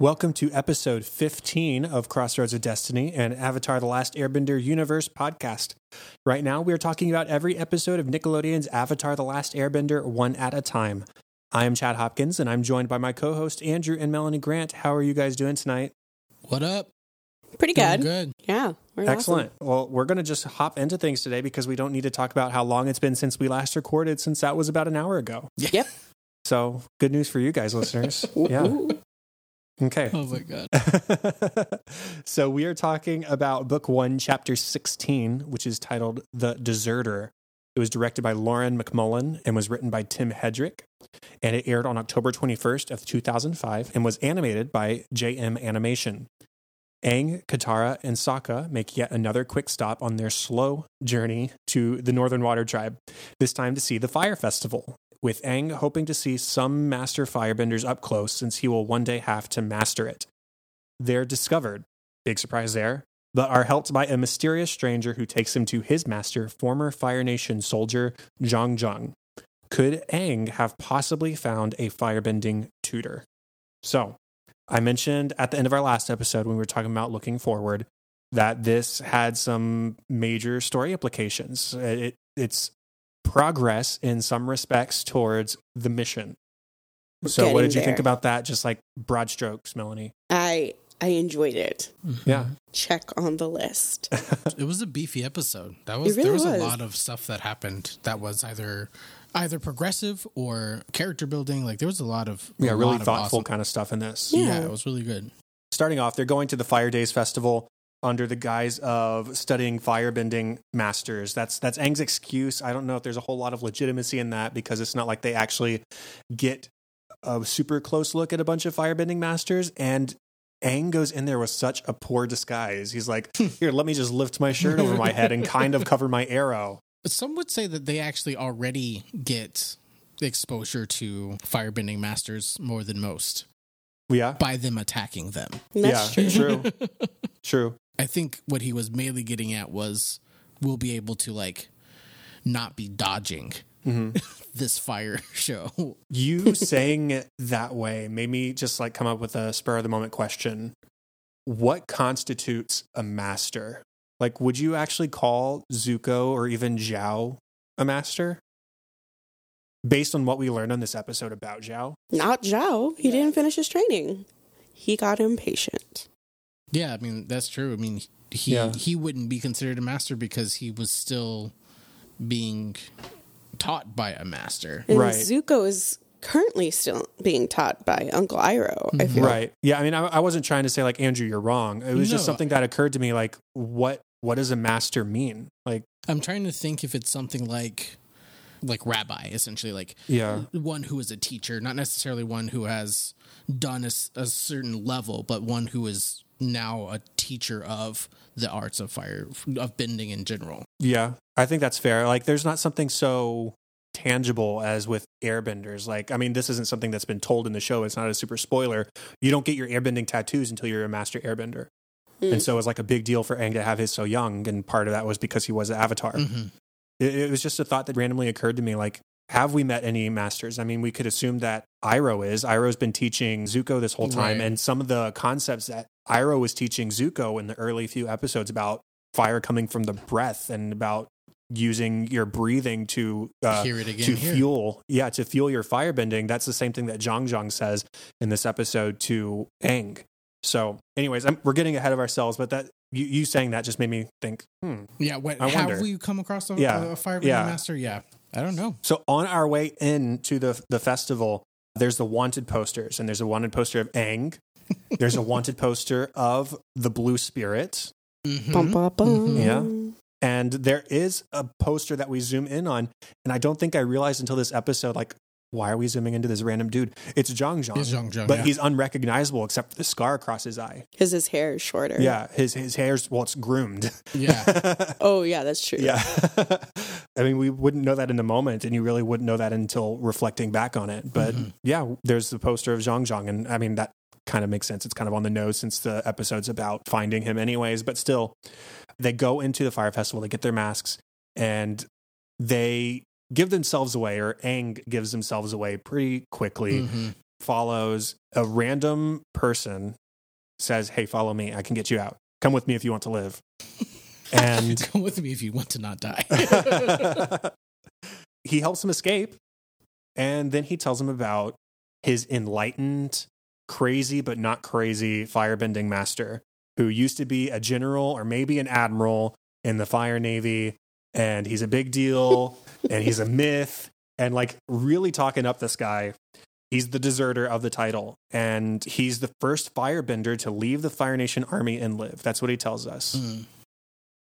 Welcome to episode 15 of Crossroads of Destiny and Avatar The Last Airbender Universe podcast. Right now, we are talking about every episode of Nickelodeon's Avatar The Last Airbender one at a time. I am Chad Hopkins, and I'm joined by my co host Andrew and Melanie Grant. How are you guys doing tonight? What up? Pretty Doing good. Good. Yeah. we're Excellent. Well, we're going to just hop into things today because we don't need to talk about how long it's been since we last recorded, since that was about an hour ago. Yep. So, good news for you guys, listeners. yeah. Okay. Oh my god. so we are talking about book one, chapter 16, which is titled The Deserter. It was directed by Lauren MacMullan and was written by Tim Hedrick. And it aired on October 21st of 2005 and was animated by JM Animation. Aang, Katara, and Sokka make yet another quick stop on their slow journey to the Northern Water Tribe, this time to see the Fire Festival, with Aang hoping to see some master firebenders up close since he will one day have to master it. They're discovered, big surprise there, but are helped by a mysterious stranger who takes him to his master, former Fire Nation soldier Jeong Jeong. Could Aang have possibly found a firebending tutor? So, I mentioned at the end of our last episode when we were talking about looking forward that this had some major story implications. It, it's progress in some respects towards the mission. We're So, what did you think about that? Just like broad strokes, Melanie. I I enjoyed it. Mm-hmm. Yeah. Check on the list. It was a beefy episode. That was really there was, was. a lot of stuff that happened that was either either progressive or character building. Like there was a lot of Yeah, really lot of thoughtful awesome- kind of stuff in this. Yeah. yeah, it was really good. starting off, they're going to the Fire Days Festival under the guise of studying firebending masters. That's that's Aang's excuse. I don't know if there's a whole lot of legitimacy in that because it's not like they actually get a super close look at a bunch of firebending masters and Aang goes in there with such a poor disguise. He's like, hmm. "Here, let me just lift my shirt over my head and kind of cover my arrow." But some would say that they actually already get exposure to firebending masters more than most Yeah, by them attacking them. That's yeah, true. true, true. I think what he was mainly getting at was we'll be able to like not be dodging Mm-hmm. this fire show. You saying it that way made me just like come up with a spur of the moment question. What constitutes a master? Like, would you actually call Zuko or even Zhao a master? Based on what we learned on this episode about Zhao? Not Zhao. He didn't finish his training. He got impatient. Yeah, I mean that's true. I mean he Yeah. he wouldn't be considered a master because he was still being taught by a master. And Right. Zuko is currently still being taught by Uncle Iroh, I feel. Mm-hmm. Right. Yeah. I mean, I, I wasn't trying to say like, Andrew, you're wrong. It was just something that occurred to me like, what, what does a master mean? Like, I'm trying to think if it's something like like rabbi essentially like yeah. one who is a teacher, not necessarily one who has done a certain level, but one who is now a teacher of the arts of fire of bending in general. Yeah, I think that's fair. Like, there's not something so tangible as with airbenders. Like, I mean, this isn't something that's been told in the show. It's not a super spoiler. You don't get your airbending tattoos until you're a master airbender. Mm. And so it was like a big deal for Aang to have his so young. And part of that was because he was an avatar. Mhm. It, it was just a thought that randomly occurred to me. Like, have we met any masters? I mean, we could assume that Iroh is. Iroh's been teaching Zuko this whole time. Right. And some of the concepts that Iroh was teaching Zuko in the early few episodes about fire coming from the breath and about using your breathing to uh, Hear it again to here. fuel yeah to fuel your firebending that's the same thing that Jeong Jeong says in this episode to Aang so anyways I'm, we're getting ahead of ourselves but that you, you saying that just made me think hmm Yeah, what, I have wonder. we come across a, Yeah, a fire yeah. master? Yeah, I don't know. So on our way into the the festival, there's the wanted posters, and there's a wanted poster of Aang. There's a wanted poster of the Blue Spirit, Mhm. Bum, bum, bum. Mhm. Yeah. and there is a poster that we zoom in on. And I don't think I realized until this episode, like, why are we zooming into this random dude? It's Jeong Jeong, It's Jeong Jeong, but yeah. he's unrecognizable except for the scar across his eye. Because his hair is shorter. Yeah, his his hair's well, it's groomed. Yeah. Oh, yeah, that's true. Yeah. I mean, we wouldn't know that in the moment, and you really wouldn't know that until reflecting back on it. But Mhm. yeah, there's the poster of Jeong Jeong, and I mean, that kind of makes sense. It's kind of on the nose since the episode's about finding him, anyways. But still, they go into the fire festival, they get their masks, and they give themselves away, or Aang gives themselves away pretty quickly. Mhm. follows a random person says, "Hey, follow me. I can get you out. Come with me if you want to live." And Come with me if you want to not die. he helps him escape, and then he tells him about his enlightened, crazy but not crazy firebending master who used to be a general or maybe an admiral in the fire navy, and he's a big deal, and he's a myth, and like really talking up this guy. He's the deserter of the title, and he's the first firebender to leave the Fire Nation army and live. That's what he tells us. Mm.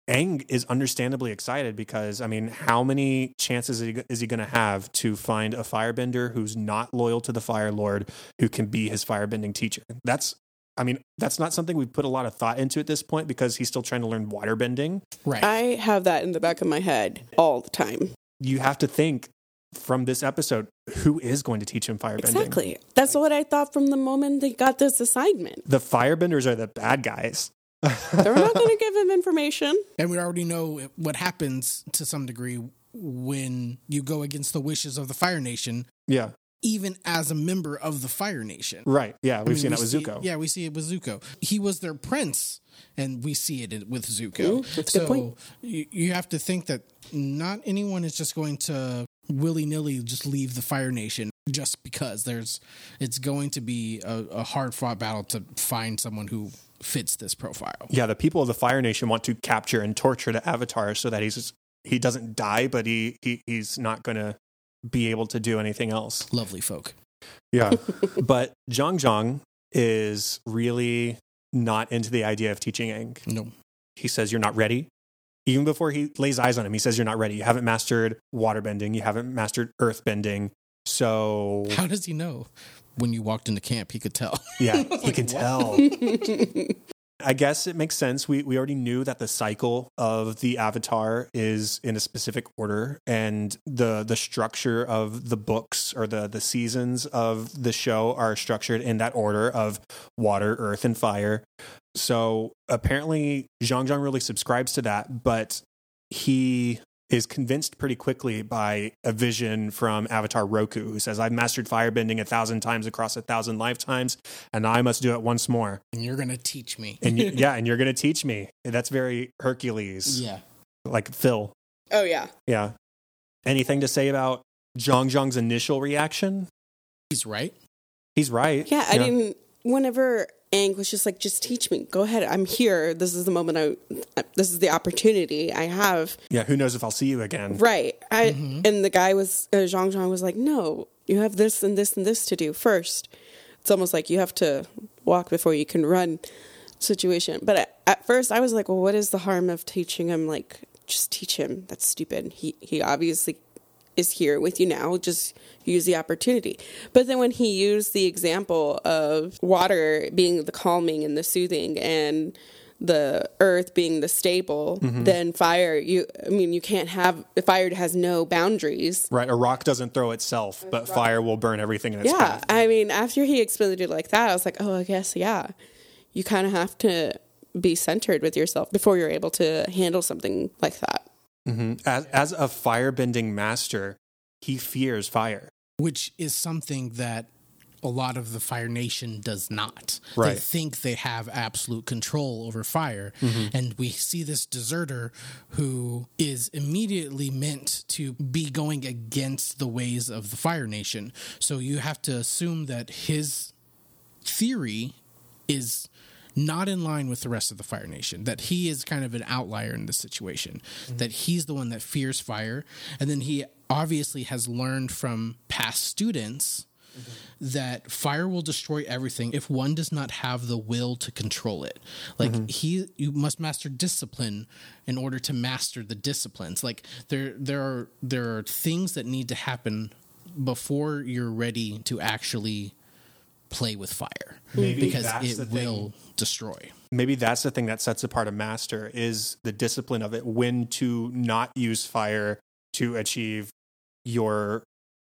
Aang is understandably excited because, I mean, how many chances is he, is he going to have to find a firebender who's not loyal to the Fire Lord who can be his firebending teacher? That's, I mean, that's not something we've put a lot of thought into at this point because he's still trying to learn waterbending. Right. I have that in the back of my head all the time. You have to think from this episode who is going to teach him firebending? Exactly. That's what I thought from the moment they got this assignment. The firebenders are the bad guys. They're not going to give him information. and we already know what happens to some degree when you go against the wishes of the Fire Nation, Yeah, even as a member of the Fire Nation. right. Yeah, we've I mean, seen we that with see- Zuko. Yeah, we see it with Zuko. He was their prince, and we see it with Zuko. Mm, that's a so good point. You, you have to think that not anyone is just going to willy nilly just leave the Fire Nation just because there's. It's going to be a, a hard fought battle to find someone who fits this profile. Yeah, the people of the Fire Nation want to capture and torture the Avatar so that he's he doesn't die, but he, he he's not going to be able to do anything else. Lovely folk. Yeah, but Jeong Jeong is really not into the idea of teaching Aang. No. He says you're not ready. Even before he lays eyes on him, he says you're not ready. You haven't mastered waterbending. You haven't mastered earthbending. So How does he know? When you walked into camp, he could tell. Yeah, he can tell. I guess it makes sense. We we already knew that the cycle of the Avatar is in a specific order, and the the structure of the books or the the seasons of the show are structured in that order of water, earth, and fire. So apparently, Jeong Jeong really subscribes to that, but he is convinced pretty quickly by a vision from Avatar Roku, who says, I've mastered firebending a thousand times across a thousand lifetimes, and I must do it once more. and you're going to teach me. And you, yeah, and you're going to teach me. That's very Hercules, yeah. like Phil. Oh, yeah. Yeah. Anything to say about Jeong Jeong's initial reaction? He's right. He's right. Yeah, I didn't. Whenever Aang was just like, just teach me, go ahead, I'm here. This is the moment I, this is the opportunity I have. Yeah, who knows if I'll see you again? Right. I and the guy was uh, Jeong Jeong was like, no, you have this and this and this to do first. It's almost like you have to walk before you can run situation. But at, at first, I was like, well, what is the harm of teaching him? Like, just teach him. That's stupid. He he obviously is here with you now. Just use the opportunity. But then when he used the example of water being the calming and the soothing and the earth being the stable, mm-hmm. then fire, you I mean you can't have fire has no boundaries. Right. A rock doesn't throw itself, but fire will burn everything in its Yeah. path. I mean after he explained it like that, I was like, Oh, I guess yeah. You kinda have to be centered with yourself before you're able to handle something like that. As, as a firebending master, he fears fire. which is something that a lot of the Fire Nation does not. They think they have absolute control over fire. Mm-hmm. And we see this deserter who is immediately meant to be going against the ways of the Fire Nation. So you have to assume that his theory is not in line with the rest of the Fire Nation. That he is kind of an outlier in this situation. Mm-hmm. That he's the one that fears fire, and then he obviously has learned from past students mm-hmm. that fire will destroy everything if one does not have the will to control it. Like mm-hmm. he you must master discipline in order to master the disciplines. Like there there are there are things that need to happen before you're ready to actually play with fire Maybe because that's it the thing. will destroy. Maybe that's the thing that sets apart a master is the discipline of it, when to not use fire to achieve your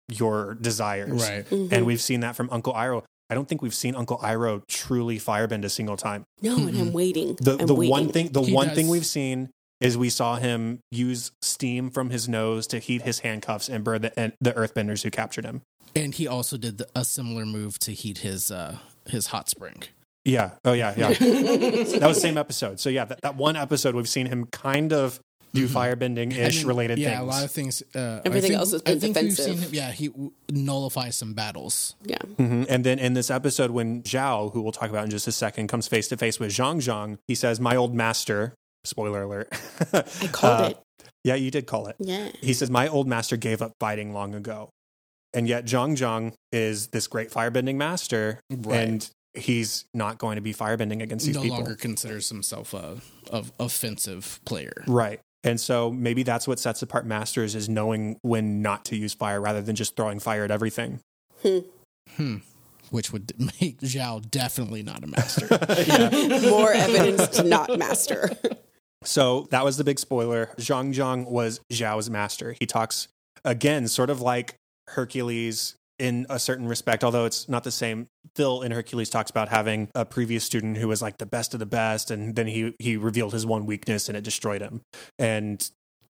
your desires. right? And we've seen that from Uncle Iroh. I don't think we've seen Uncle Iroh truly firebend a single time. No, and I'm waiting. The I'm the waiting. one thing the He one does. thing we've seen is we saw him use steam from his nose to heat his handcuffs and burn the, and the earthbenders who captured him. And he also did the, a similar move to heat his uh, his hot spring. Yeah. Oh, yeah. Yeah. that was the same episode. So, yeah, that, that one episode, we've seen him kind of do firebending ish related yeah, things. Yeah, a lot of things. Uh, Everything think, else has been I think we've defensive. seen him. Yeah, he w- nullifies some battles. Yeah. Mhm. And then in this episode, when Zhao, who we'll talk about in just a second, comes face to face with Jeong Jeong, he says, My old master, spoiler alert. I called Uh, it. Yeah, you did call it. Yeah. He says, My old master gave up fighting long ago. And yet, Jeong Jeong is this great firebending master, Right. and he's not going to be firebending against these no people. longer considers himself a, a offensive player. Right. And so maybe that's what sets apart masters is knowing when not to use fire rather than just throwing fire at everything. Hmm. Which would make Zhao definitely not a master. More evidence to not master. So that was the big spoiler. Jeong Jeong was Zhao's master. He talks again, sort of like Hercules in a certain respect, although it's not the same. Phil in Hercules talks about having a previous student who was like the best of the best, and then he he revealed his one weakness and it destroyed him. And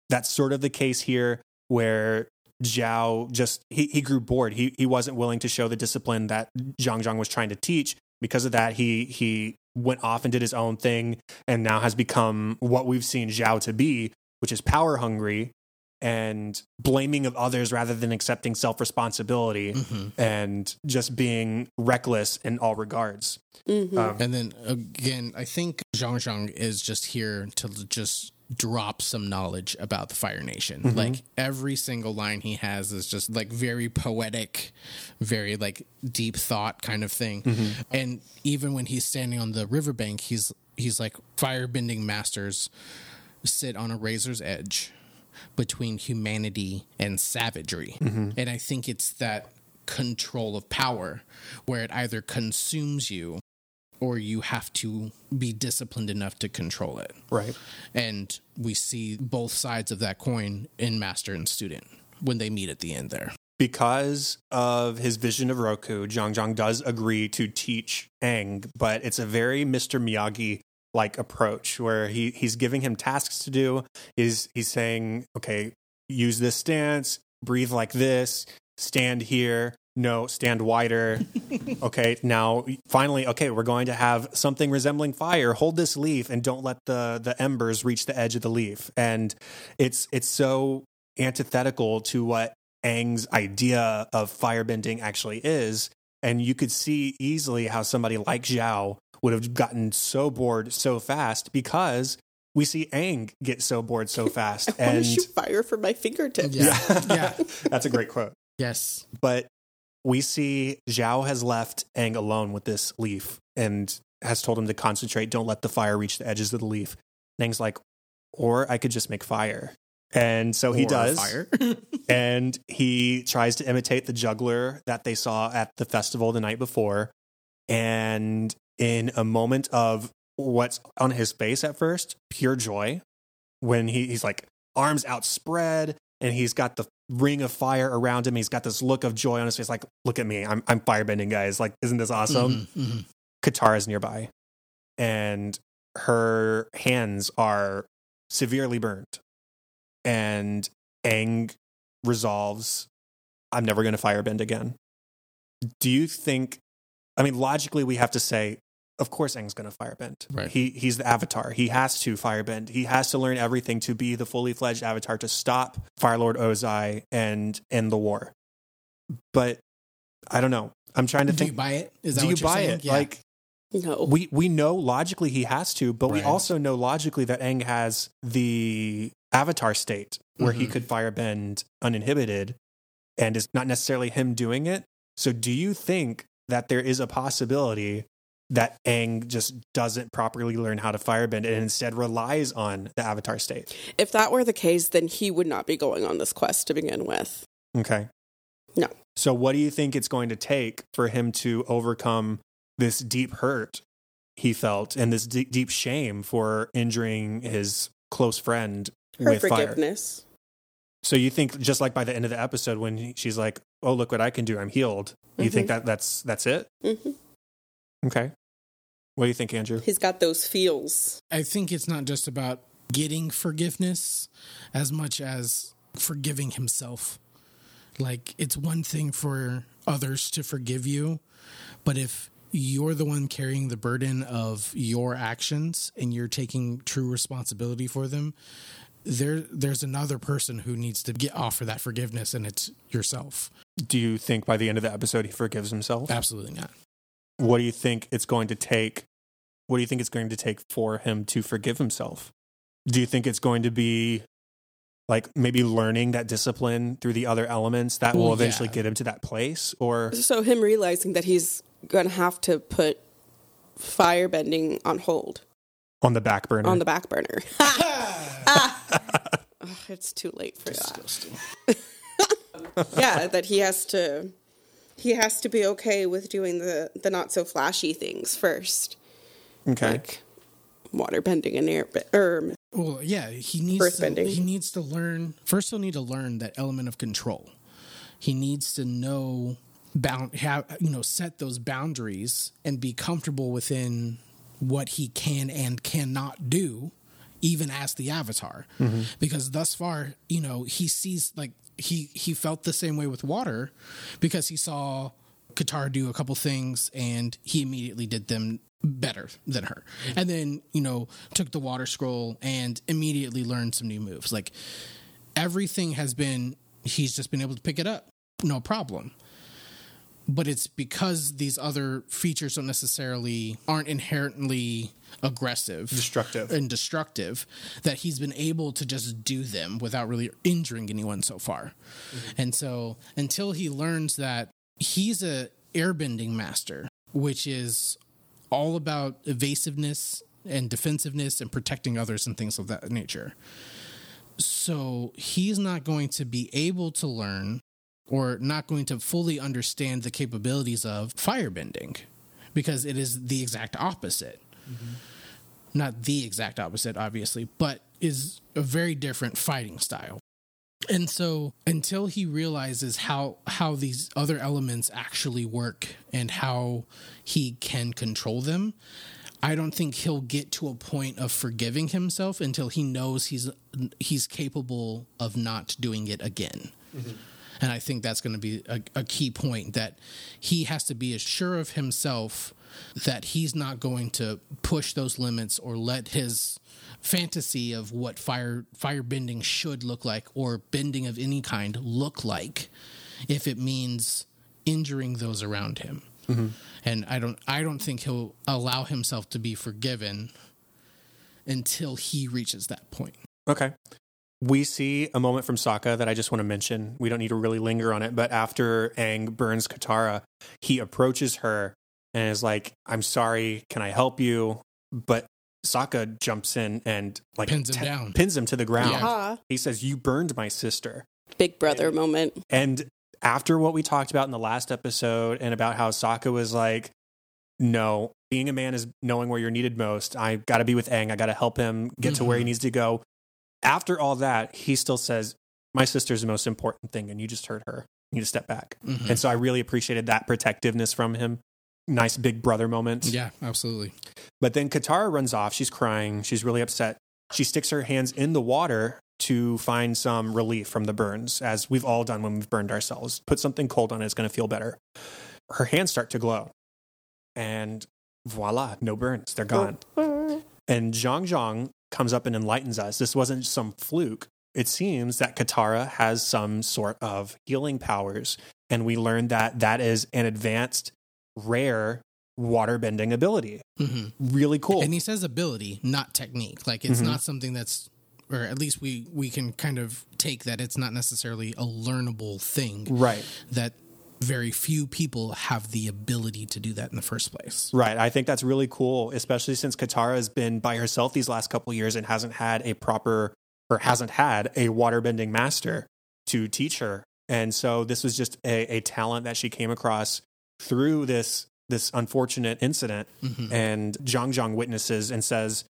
that's sort of the case here where Zhao just he, he grew bored. He he wasn't willing to show the discipline that Jeong Jeong was trying to teach. Because of that, he he went off and did his own thing and now has become what we've seen Zhao to be, which is power hungry and blaming of others rather than accepting self responsibility Mhm. and just being reckless in all regards. Mhm. Um, And then again, I think Jeong Jeong is just here to just drop some knowledge about the Fire Nation. Mm-hmm. Like every single line he has is just like very poetic, very like deep thought kind of thing. Mm-hmm. And even when he's standing on the riverbank, he's he's like firebending masters sit on a razor's edge between humanity and savagery. Mm-hmm. And I think it's that control of power where it either consumes you or you have to be disciplined enough to control it. right. And we see both sides of that coin in master and student when they meet at the end there. because of his vision of Roku, Jeong Jeong does agree to teach Aang, but it's a very Mr. Miyagi like approach where he he's giving him tasks to do. He's he's saying, okay, use this stance, breathe like this, stand here. No, stand wider. okay, now finally, okay, we're going to have something resembling fire. Hold this leaf and don't let the the embers reach the edge of the leaf. And it's it's so antithetical to what Aang's idea of firebending actually is. And you could see easily how somebody like Zhao would have gotten so bored so fast because we see Aang get so bored so fast. I want and to shoot fire from my fingertips. Yeah. yeah. that's a great quote. Yes. But we see Zhao has left Aang alone with this leaf and has told him to concentrate, don't let the fire reach the edges of the leaf. And Aang's like, or I could just make fire. And so he Or does. Fire. and he tries to imitate the juggler that they saw at the festival the night before. And in a moment of what's on his face at first, pure joy, when he, he's like arms outspread and he's got the ring of fire around him, he's got this look of joy on his face, like, look at me, I'm I'm firebending, guys. Like, isn't this awesome? Mhm, mhm. Katara's nearby, and her hands are severely burned. And Aang resolves, I'm never going to firebend again. Do you think, I mean, logically, we have to say, of course, Aang's going to firebend. Right. He, he's the avatar. He has to firebend. He has to learn everything to be the fully fledged avatar to stop Firelord Ozai and end the war. But I don't know. I'm trying to Do think Do you buy it? Is that do you what you're buy saying? it? Yeah. Like No. we we know logically he has to, but we also know logically that Aang has the avatar state where he Mhm. could firebend uninhibited, and it's not necessarily him doing it. So, do you think that there is a possibility that Aang just doesn't properly learn how to firebend and instead relies on the avatar state? if that were the case, then he would not be going on this quest to begin with. Okay. No. So, what do you think it's going to take for him to overcome this deep hurt he felt and this deep, deep shame for injuring his close friend Her with fire? forgiveness. So, you think just like by the end of the episode when she's like, "Oh, look what I can do! I'm healed." You think that that's that's it? hmm Okay. What do you think, Andrew? He's got those feels. I think it's not just about getting forgiveness as much as forgiving himself. Like it's one thing for others to forgive you, but if you're the one carrying the burden of your actions and you're taking true responsibility for them, there there's another person who needs to get offer that forgiveness and it's yourself. Do you think by the end of the episode he forgives himself? Absolutely not. What do you think it's going to take? What do you think it's going to take for him to forgive himself? Do you think it's going to be like maybe learning that discipline through the other elements that will eventually yeah. get him to that place? Or So him realizing that he's gonna have to put firebending on hold on the back burner? on the back burner. Ah. Ugh, it's too late for that. yeah, that he has to he has to be okay with doing the the not so flashy things first, okay. like water bending and air be- er, Well, yeah, he needs Earth to, bending. he needs to learn. First, he'll need to learn that element of control. He needs to know bound have you know set those boundaries and be comfortable within what he can and cannot do even as the avatar because thus far you know he sees like he he felt the same way with water because he saw Katara do a couple things and he immediately did them better than her. And then, you know, took the water scroll and immediately learned some new moves. Like everything has been he's just been able to pick it up. No problem. But it's because these other features don't necessarily aren't inherently aggressive Destructive. and destructive that he's been able to just do them without really injuring anyone so far. Mm-hmm. And so until he learns that he's a airbending master, which is all about evasiveness and defensiveness and protecting others and things of that nature. So he's not going to be able to learn or not going to fully understand the capabilities of firebending because it is the exact opposite mm-hmm. not the exact opposite, obviously, but is a very different fighting style. And so until he realizes how how these other elements actually work and how he can control them, I don't think he'll get to a point of forgiving himself until he knows he's he's capable of not doing it again. Mm-hmm. And I think that's going to be a, a key point that he has to be as sure of himself that he's not going to push those limits or let his fantasy of what fire fire bending should look like or bending of any kind look like if it means injuring those around him. Mm-hmm. And I don't I don't think he'll allow himself to be forgiven until he reaches that point. Okay. We see a moment from Sokka that I just want to mention. We don't need to really linger on it, but after Aang burns Katara, he approaches her and is like, "I'm sorry, can I help you?" But Sokka jumps in and like Pins him down. pins him to the ground. Yeah. ah, He says, "You burned my sister." big brother moment. And after what we talked about in the last episode and about how Sokka was like, no, being a man is knowing where you're needed most. I got to be with Aang. I got to help him get to where he needs to go. After all that, he still says, my sister's the most important thing, and you just hurt her. You need to step back. Mhm. And so I really appreciated that protectiveness from him. Nice big brother moment. Yeah, absolutely. But then Katara runs off. She's crying. She's really upset. She sticks her hands in the water to find some relief from the burns, as we've all done when we've burned ourselves. Put something cold on it, it's going to feel better. Her hands start to glow. And voila, no burns. They're gone. And Jeong Jeong comes up and enlightens us. This wasn't some fluke. It seems that Katara has some sort of healing powers. And we learned that that is an advanced, rare water bending ability. hmm Really cool. And he says ability, not technique. Like it's Mhm. not something that's, or at least we we can kind of take that it's not necessarily a learnable thing. right. That very few people have the ability to do that in the first place. Right. I think that's really cool, especially since Katara has been by herself these last couple years and hasn't had a proper or hasn't had a waterbending master to teach her. And so this was just a, a talent that she came across through this this unfortunate incident. Mhm. And Jeong Jeong witnesses and says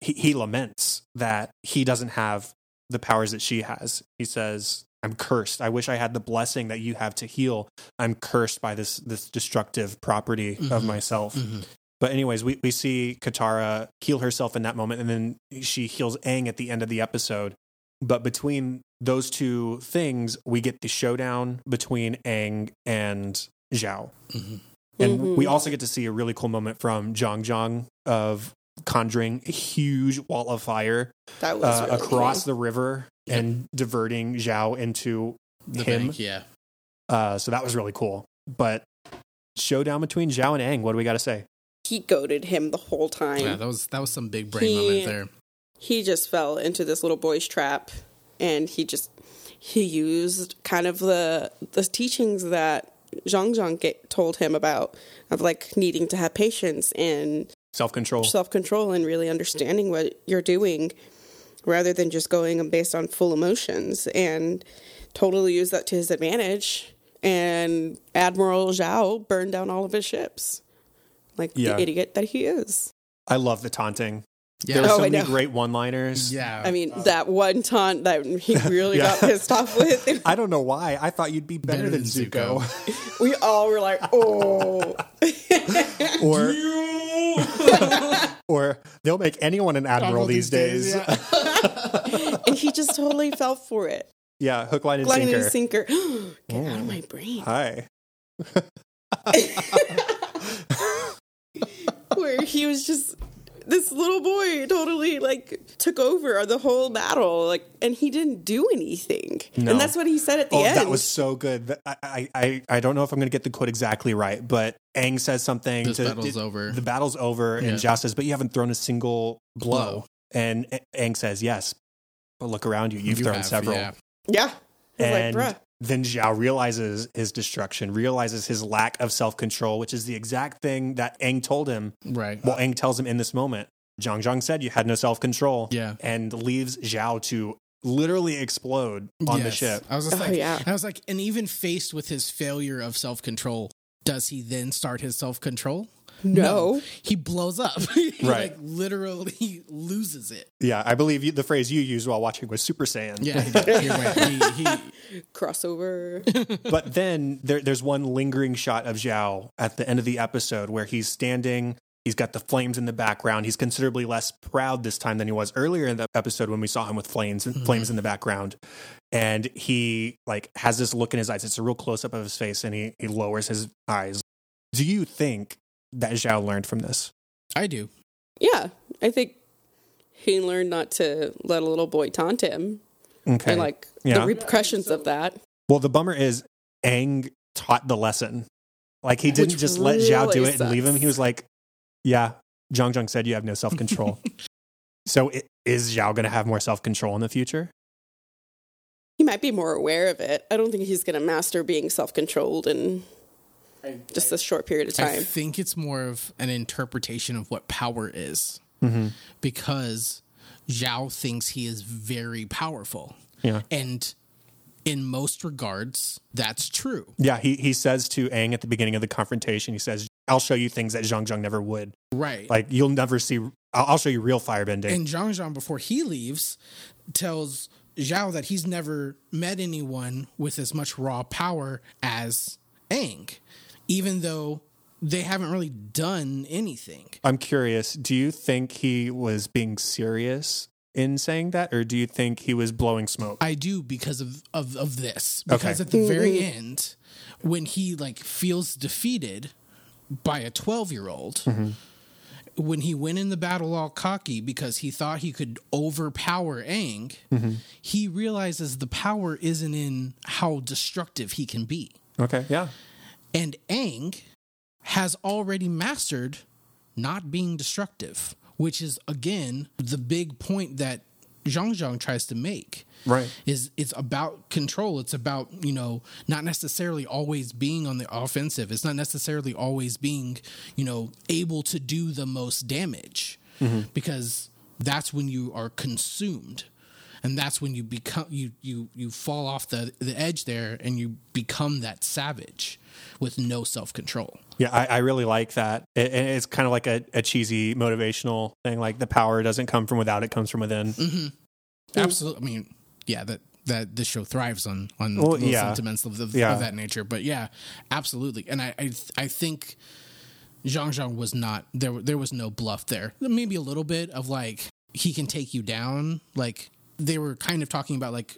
he, he laments that he doesn't have the powers that she has. He says, I'm cursed. I wish I had the blessing that you have to heal. I'm cursed by this this destructive property of Mhm. myself. Mhm. But anyways, we, we see Katara heal herself in that moment, and then she heals Aang at the end of the episode. But between those two things, we get the showdown between Aang and Zhao. Mhm. And Mhm. we also get to see a really cool moment from Jeong Jeong of conjuring a huge wall of fire That was uh, really across cool. the river Yep. and diverting Zhao into The him. bank, yeah. Uh, so that was really cool. But showdown between Zhao and Aang, what do we got to say? He goaded him the whole time. Yeah, that was that was some big brain He- moment there. he just fell into this little boy's trap and he just he used kind of the the teachings that Jeong Jeong get, told him about of like needing to have patience and Self control. self control and really understanding what you're doing rather than just going based on full emotions and totally use that to his advantage and Admiral Zhao burned down all of his ships like Yeah. the idiot that he is. I love the taunting. Yeah. There were Oh, so I many know. great one liners. Yeah. I mean, that one taunt that he really Yeah. got pissed off with. I don't know why. I thought you'd be better, Better than, than Zuko. We all were like, oh. or or they'll make anyone an admiral Admiral these days. yeah. and he just totally fell for it. Yeah, hook, line, and Line sinker. and sinker. Get out Oh. of my brain. Hi. Where he was just this little boy totally like took over the whole battle, like, and he didn't do anything. No. And that's what he said at the Oh, end. that was so good. That- I, I, I, I don't know if I'm going to get the quote exactly right, but Aang says something. This to, battle's over. The battle's over, Yeah. and Zhao says, "But you haven't thrown a single blow." Blow. And A- Aang says, "Yes, but look around you. You've You thrown have, several." yeah. yeah. And like, bruh. Then Zhao realizes his destruction, realizes his lack of self control, which is the exact thing that Aang told him. Right. Well, Aang tells him in this moment. Jeong Jeong said you had no self control. Yeah. And leaves Zhao to literally explode on the ship. I was just Oh, like, yeah. I was like, and even faced with his failure of self control, does he then start his self control? No. he blows up. he Right. like literally loses it. Yeah, I believe you, the phrase you used while watching was Super Saiyan. Yeah, he, did. He he- he- Crossover. but then there, there's one lingering shot of Zhao at the end of the episode where he's standing. He's got the flames in the background. He's considerably less proud this time than he was earlier in the episode when we saw him with flames mm-hmm. flames in the background. And he like has this look in his eyes. It's a real close up of his face, and he he lowers his eyes. Do you think that Zhao learned from this? I do. yeah. I think he learned not to let a little boy taunt him Okay. and like Yeah. the repercussions of that. well, the bummer is Aang taught the lesson. Like he didn't Which just let Zhao do really it and leave him. He was like, "Yeah, Jeong Jeong said you have no self control." so i- is Zhao going to have more self control in the future? He might be more aware of it. I don't think he's going to master being self controlled in just a short period of time. I think it's more of an interpretation of what power is Mm-hmm. because Zhao thinks he is very powerful. Yeah. And in most regards, that's true. Yeah, he, he says to Aang at the beginning of the confrontation, he says, I'll show you things that Jeong Jeong never would. Right. Like, you'll never see, I'll, I'll show you real firebending. And Jeong Jeong, before he leaves, tells Zhao that he's never met anyone with as much raw power as Aang, even though they haven't really done anything. I'm curious, do you think he was being serious in saying that, or do you think he was blowing smoke? I do because of of, of this. Because Okay. at the mm-hmm. very end, when he like feels defeated by a twelve year old, mm-hmm. when he went in the battle all cocky because he thought he could overpower Aang, mm-hmm. he realizes the power isn't in how destructive he can be. okay, yeah. And Aang has already mastered not being destructive, which is again the big point that Jeong Jeong tries to make. Right. Is it's about control. It's about, you know, not necessarily always being on the offensive. It's not necessarily always being, you know, able to do the most damage. Mm-hmm. Because that's when you are consumed. And that's when you become you you you fall off the, the edge there and you become that savage with no self control. Yeah, I, I really like that. It, it's kind of like a, a cheesy motivational thing. Like the power doesn't come from without; it comes from within. Mm-hmm. Absolutely. I mean, yeah, that that this show thrives on on Well, yeah. sentiments of, of, Yeah. of that nature. But yeah, absolutely. And I I, I think Jeong Jeong was not there. There was no bluff there. Maybe a little bit of like he can take you down. Like they were kind of talking about like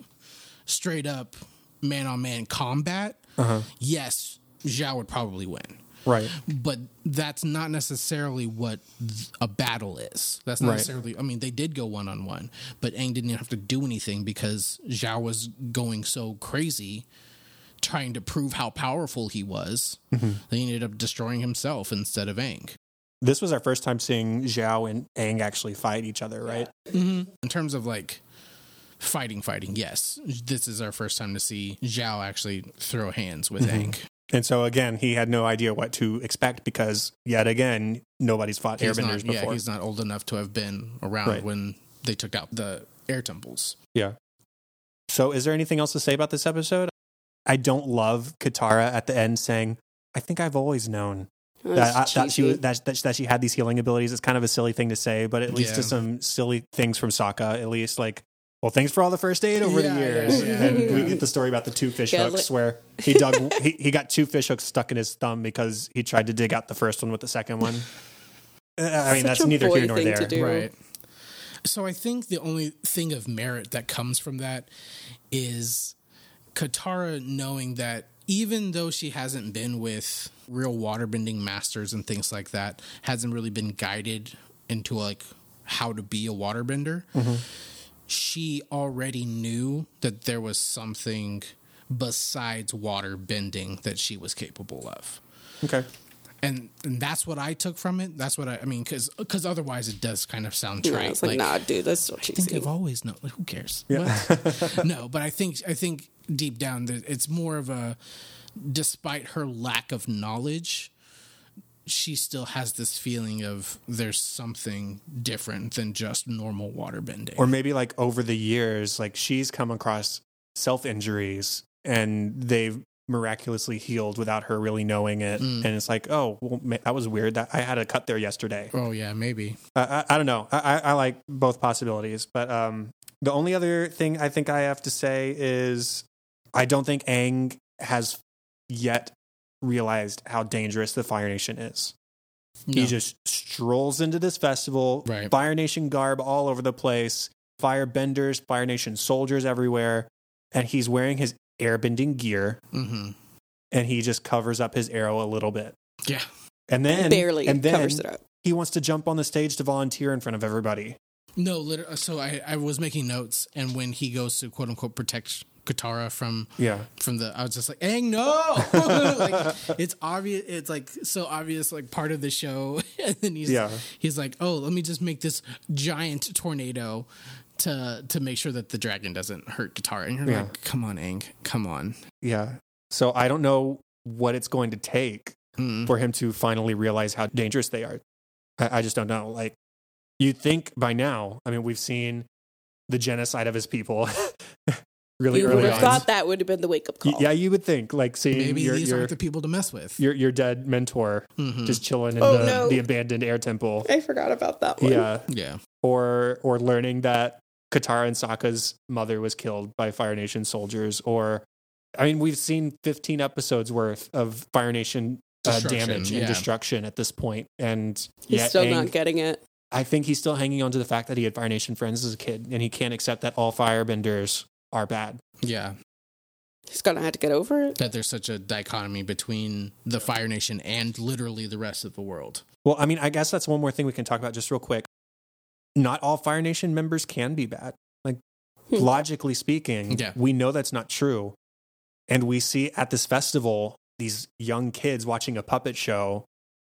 straight up man on man combat. Uh-huh. Yes, Zhao would probably win. Right. But that's not necessarily what a battle is. That's not Right. necessarily. I mean, they did go one on one, but Aang didn't have to do anything because Zhao was going so crazy, trying to prove how powerful he was. Mm-hmm. They ended up destroying himself instead of Aang. This was our first time seeing Zhao and Aang actually fight each other, right? Mm-hmm. In terms of like fighting, fighting, yes, this is our first time to see Zhao actually throw hands with mm-hmm. Aang. And so again, he had no idea what to expect because yet again, nobody's fought He's airbenders not, yeah, before. he's not old enough to have been around Right. when they took out the air temples. Yeah. So, is there anything else to say about this episode? I don't love Katara at the end saying, "I think I've always known that, I- that she was that, that that she had these healing abilities." It's kind of a silly thing to say, but it leads Yeah. to some silly things from Sokka. At least, like, well, thanks for all the first aid over Yeah, the years. yeah, yeah. And we get the story about the two fish Yeah, hooks li- where he dug he, he got two fish hooks stuck in his thumb because he tried to dig out the first one with the second one. Uh, I mean, Such that's neither here nor there. Right. So I think the only thing of merit that comes from that is Katara knowing that even though she hasn't been with real waterbending masters and things like that, hasn't really been guided into like how to be a waterbender, she already knew that there was something besides water bending that she was capable of Okay. and, and that's what I took from it. That's what I, I mean, because because otherwise it does kind of sound trite. it's like, nah, dude, that's so I think cheesy. I've always known. Like, who cares? What? no, but I think I think deep down that it's more of a, despite her lack of knowledge, she still has this feeling of there's something different than just normal water bending. or maybe like over the years like she's come across self injuries and they've miraculously healed without her really knowing it Mm. and it's like oh well that was weird that i had a cut there yesterday oh yeah, maybe. I, I, I don't know I, I I like both possibilities but um the only other thing i think i have to say is i don't think Aang has yet realized how dangerous the fire nation is No. he just strolls into this festival, Right. Fire Nation garb all over the place, Fire Benders, Fire Nation soldiers everywhere, and he's wearing his airbending gear, hmm and he just covers up his arrow a little bit, Yeah. and then Barely and then covers it up. he wants to jump on the stage to volunteer in front of everybody. No, literally. So I, I was making notes, and when he goes to quote unquote protect Katara from Yeah, from the, I was just like, "Aang, no!" like it's obvious. It's like so obvious, like part of the show. and then he's Yeah. he's like, "Oh, let me just make this giant tornado." To, to make sure that the dragon doesn't hurt Katara, and you're Yeah. like, "Come on, Aang, come on." yeah. So I don't know what it's going to take Mm. for him to finally realize how dangerous they are. I, I just don't know. Like, you'd think by now, I mean, we've seen the genocide of his people really You early would have on. thought that would have been the wake up Y- call. Yeah, you would think like seeing Maybe your these your, aren't the people to mess with. your your dead mentor Mhm. just chilling in Oh, the, no. the abandoned air temple. I forgot about that one. Yeah, yeah, or or learning that Katara and Sokka's mother was killed by Fire Nation soldiers. Or, I mean, we've seen 15 episodes worth of Fire Nation uh, Destruction, damage yeah. and destruction at this point, and He's yet still Aang- not getting it. I think he's still hanging on to the fact that he had Fire Nation friends as a kid, and he can't accept that all firebenders are bad. yeah. He's gonna have to get over it. That there's such a dichotomy between the Fire Nation and literally the rest of the world. Well, I mean, I guess that's one more thing we can talk about just real quick. Not all Fire Nation members can be bad. Like, Hmm. logically speaking, Yeah. we know that's not true. And we see at this festival these young kids watching a puppet show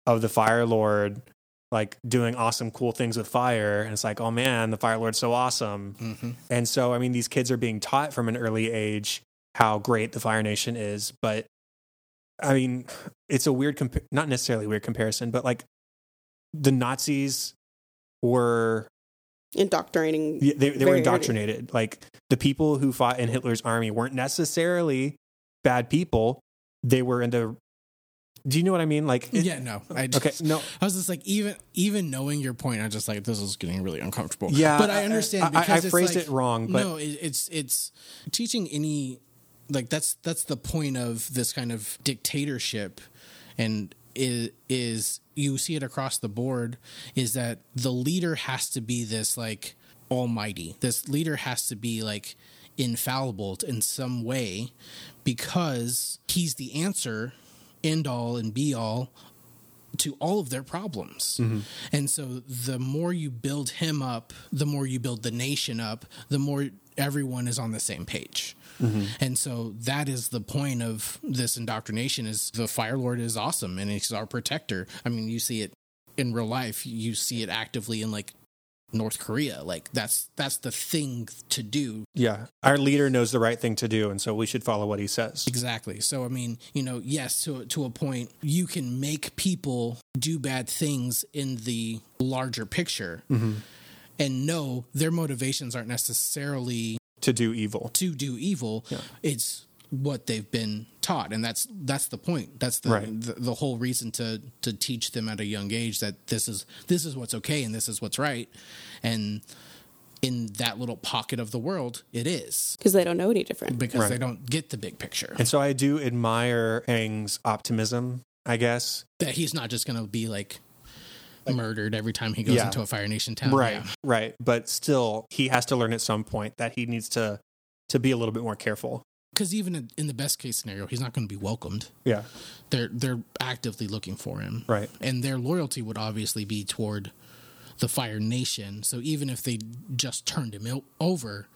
of the Fire Lord, like doing awesome, cool things with fire. And it's like, oh man, the Fire Lord's so awesome. Mm-hmm. And so, I mean, these kids are being taught from an early age how great the Fire Nation is. But I mean, it's a weird, compa- not necessarily weird comparison, but like the Nazis were, Indoctrinating. they, they were Very early. indoctrinated. Like the people who fought in Hitler's army weren't necessarily bad people. They were in the, do you know what I mean? Like, it- yeah, no. I just, okay, no, I was just like, even even knowing your point, I just like this is getting really uncomfortable. yeah, but I understand I, I, because I phrased like- it wrong, but no, it, it's it's teaching any like that's that's the point of this kind of dictatorship and is is you see it across the board is that the leader has to be this like almighty. This leader has to be like infallible in some way because he's the answer end all and be all to all of their problems. Mm-hmm. And so the more you build him up, the more you build the nation up, the more everyone is on the same page. Mm-hmm. And so that is the point of this indoctrination is the Fire Lord is awesome and he's our protector. I mean, you see it in real life, you see it actively in like North Korea. Like that's that's the thing to do Yeah. Our leader knows the right thing to do, and so we should follow what he says. Exactly. So I mean, you know, yes, to to a point, you can make people do bad things in the larger picture, mm-hmm. and no, their motivations aren't necessarily To do evil. to do evil. It's what they've been taught, and that's that's the point. That's the, Right. the the whole reason to to teach them at a young age that this is this is what's okay and this is what's right, and in that little pocket of the world, it is because they don't know any different. because Right. they don't get the big picture. And so I do admire Aang's optimism, I guess. that he's not just going to be like murdered every time he goes Yeah. into a Fire Nation town. right. Yeah. Right. But still, he has to learn at some point that he needs to to be a little bit more careful. Because even in- the best case scenario, he's not going to be welcomed. Yeah. They're they're actively looking for him, Right. and their loyalty would obviously be toward the Fire Nation. So even if they just turned him over,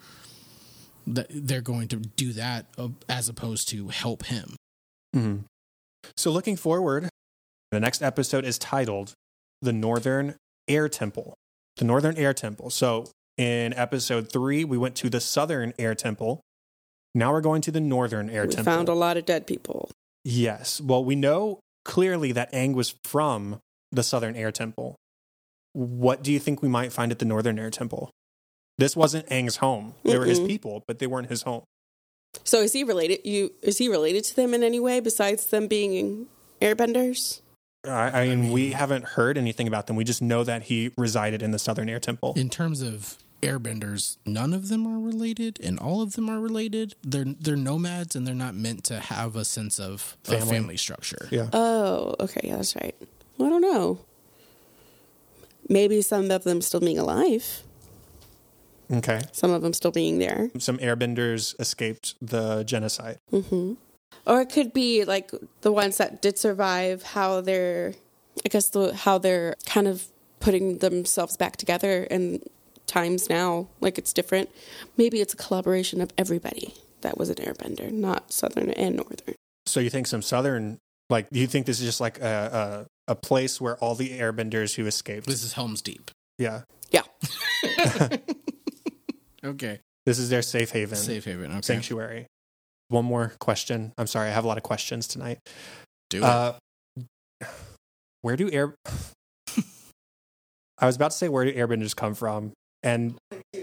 that they're going to do that uh, as opposed to help him. hmm So looking forward, the next episode is titled "The Northern Air Temple." The Northern Air Temple. So in episode three, we went to the Southern Air Temple. Now we're going to the Northern Air we Temple. found a lot of dead people. Yes. Well, we know clearly that Aang was from the Southern Air Temple. What do you think we might find at the Northern Air Temple? This wasn't Aang's home. They were his people, but they weren't his home. So is he related? You is he related to them in any way besides them being airbenders? I, I mean, we haven't heard anything about them. We just know that he resided in the Southern Air Temple. In terms of airbenders, none of them are related, and all of them are related. They're they're nomads, and they're not meant to have a sense of a Family. family structure. yeah. Oh, okay, yeah, that's right. Well, I don't know. Maybe some of them still being alive. Okay. Some of them still being there. Some airbenders escaped the genocide. hmm Or it could be like the ones that did survive. How they're, I guess, the, how they're kind of putting themselves back together in times now. Like it's different. Maybe it's a collaboration of everybody that was an airbender, not southern and northern. So you think some Southern, like, do you think this is just like a, a, a place where all the airbenders who escaped? This is Helm's Deep. yeah. Yeah. Okay, This is their safe haven. safe haven. Okay, sanctuary. One more question. I'm sorry, I have a lot of questions tonight. do it. Uh, where do air? I was about to say where do airbenders come from, and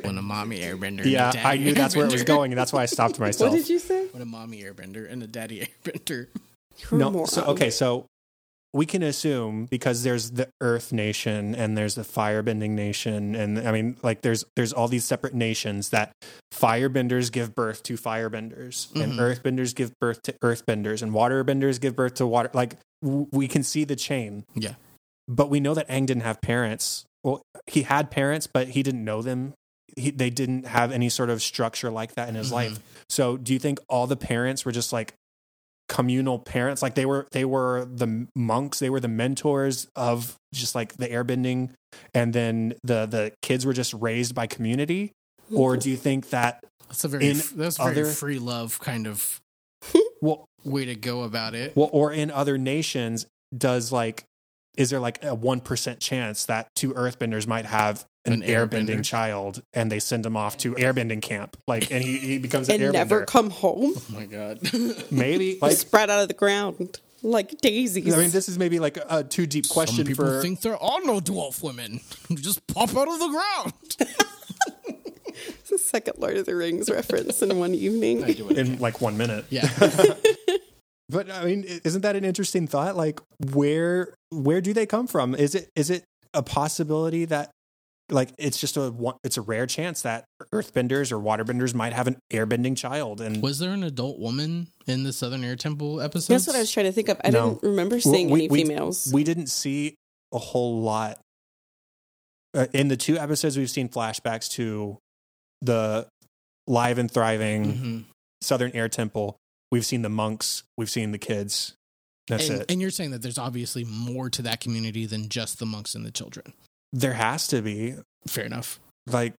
when a mommy airbender. and a yeah, daddy I knew that's where it was going, and that's why I stopped myself. What did you say? When a mommy airbender and a daddy airbender. You're no, moron. so okay, so we can assume because there's the Earth Nation and there's the Firebending Nation, and I mean, like there's there's all these separate nations that Firebenders give birth to Firebenders, and Mhm. Earthbenders give birth to Earthbenders, and Waterbenders give birth to Water. Like w- we can see the chain, Yeah, but we know that Aang didn't have parents. Well, he had parents, but he didn't know them. He, they didn't have any sort of structure like that in his Mhm. life. So, do you think all the parents were just like communal parents? Like they were, they were the monks. They were the mentors of just like the airbending, and then the the kids were just raised by community. Or do you think that that's a very that's very other- free love kind of well, way to go about it. well, or in other nations, does like is there like a one percent chance that two Earthbenders might have an, An airbending airbender. child and they send him off to airbending camp, like, and he, he becomes an and airbender? never come home. oh my god. Maybe like spread out of the ground like daisies. I mean, this is maybe like a, a too deep Some question people for. think there are no dwarf women who just pop out of the ground. It's a second Lord of the Rings reference in one evening. I do it. in like one minute. Yeah. But I mean, isn't that an interesting thought? Like, where where do they come from? Is it is it a possibility that like it's just a one- it's a rare chance that earthbenders or waterbenders might have an airbending child and Was there an adult woman in the Southern Air Temple episode? That's what I was trying to think of. I No. didn't remember seeing we- any we- females. we didn't see a whole lot uh, in the two episodes we've seen flashbacks to the live and thriving hmm southern air temple we've seen the monks. We've seen the kids. That's and, it. and you're saying that there's obviously more to that community than just the monks and the children. there has to be. Fair enough. like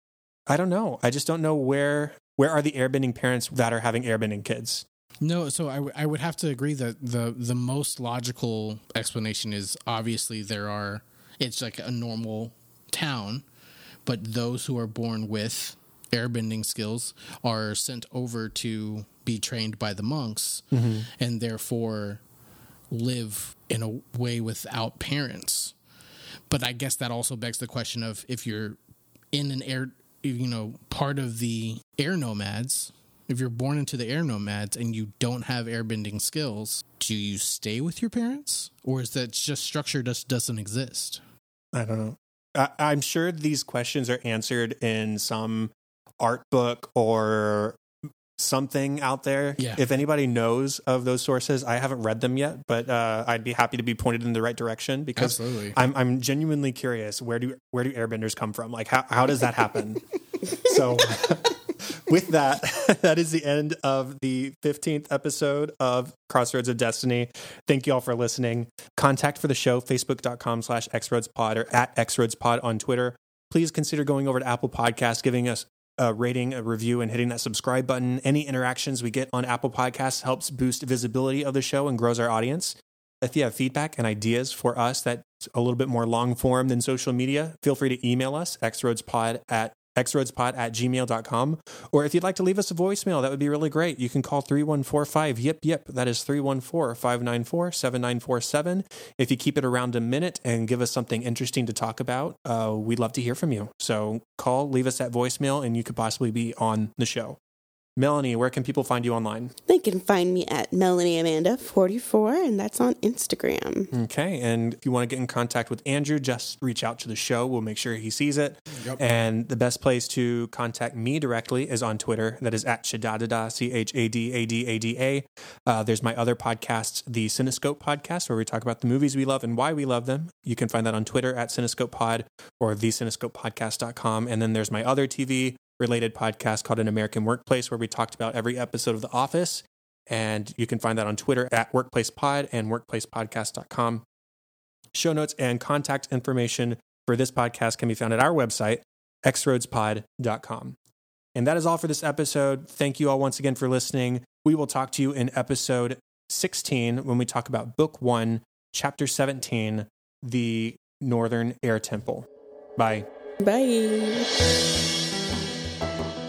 i don't know. I just don't know where where are the airbending parents that are having airbending kids? No, so I, w- I would have to agree that the the most logical explanation is obviously there are it's like a normal town, but those who are born with airbending skills are sent over to be trained by the monks mm-hmm. and therefore live in a way without parents. But I guess that also begs the question of if you're in an air, you know, part of the air nomads, if you're born into the air nomads and you don't have airbending skills, do you stay with your parents? Or is that just structure just doesn't exist? I don't know. I'm sure these questions are answered in some art book or something out there. Yeah. If anybody knows of those sources, I haven't read them yet, but uh, I'd be happy to be pointed in the right direction because Absolutely. I'm I'm genuinely curious. Where do where do airbenders come from? Like how how does that happen? so with that, that is the end of the 15th episode of Crossroads of Destiny. Thank you all for listening. Contact for the show, facebook.com slash xroadspod or at xroadspod on Twitter. Please consider going over to Apple Podcasts, giving us a rating, a review, and hitting that subscribe button. Any interactions we get on Apple Podcasts helps boost visibility of the show and grows our audience. If you have feedback and ideas for us that's a little bit more long form than social media, feel free to email us, xroadspod at xroadspod at gmail.com. Or if you'd like to leave us a voicemail, that would be really great. You can call 3145 Yip Yip. That is 314 594 7947. If you keep it around a minute and give us something interesting to talk about, uh, we'd love to hear from you. So call, leave us that voicemail, and you could possibly be on the show. Melanie, where can people find you online? They can find me at Melanie Amanda 44, and that's on Instagram. Okay. And if you want to get in contact with Andrew, just reach out to the show. We'll make sure he sees it. Yep. And the best place to contact me directly is on Twitter. That is at Chadadada, C H A D A D A D A. Uh, There's my other podcast, the Cinescope podcast, where we talk about the movies we love and why we love them. You can find that on Twitter at Cinescope Pod or thecinescopepodcast.com. And then there's my other TV related podcast called An American Workplace, where we talked about every episode of The Office. And you can find that on Twitter at WorkplacePod and WorkplacePodcast.com. Show notes and contact information for this podcast can be found at our website, xroadspod.com. And that is all for this episode. Thank you all once again for listening. We will talk to you in episode 16 when we talk about Book 1, Chapter 17, The Northern Air Temple. Bye. Bye. Bye.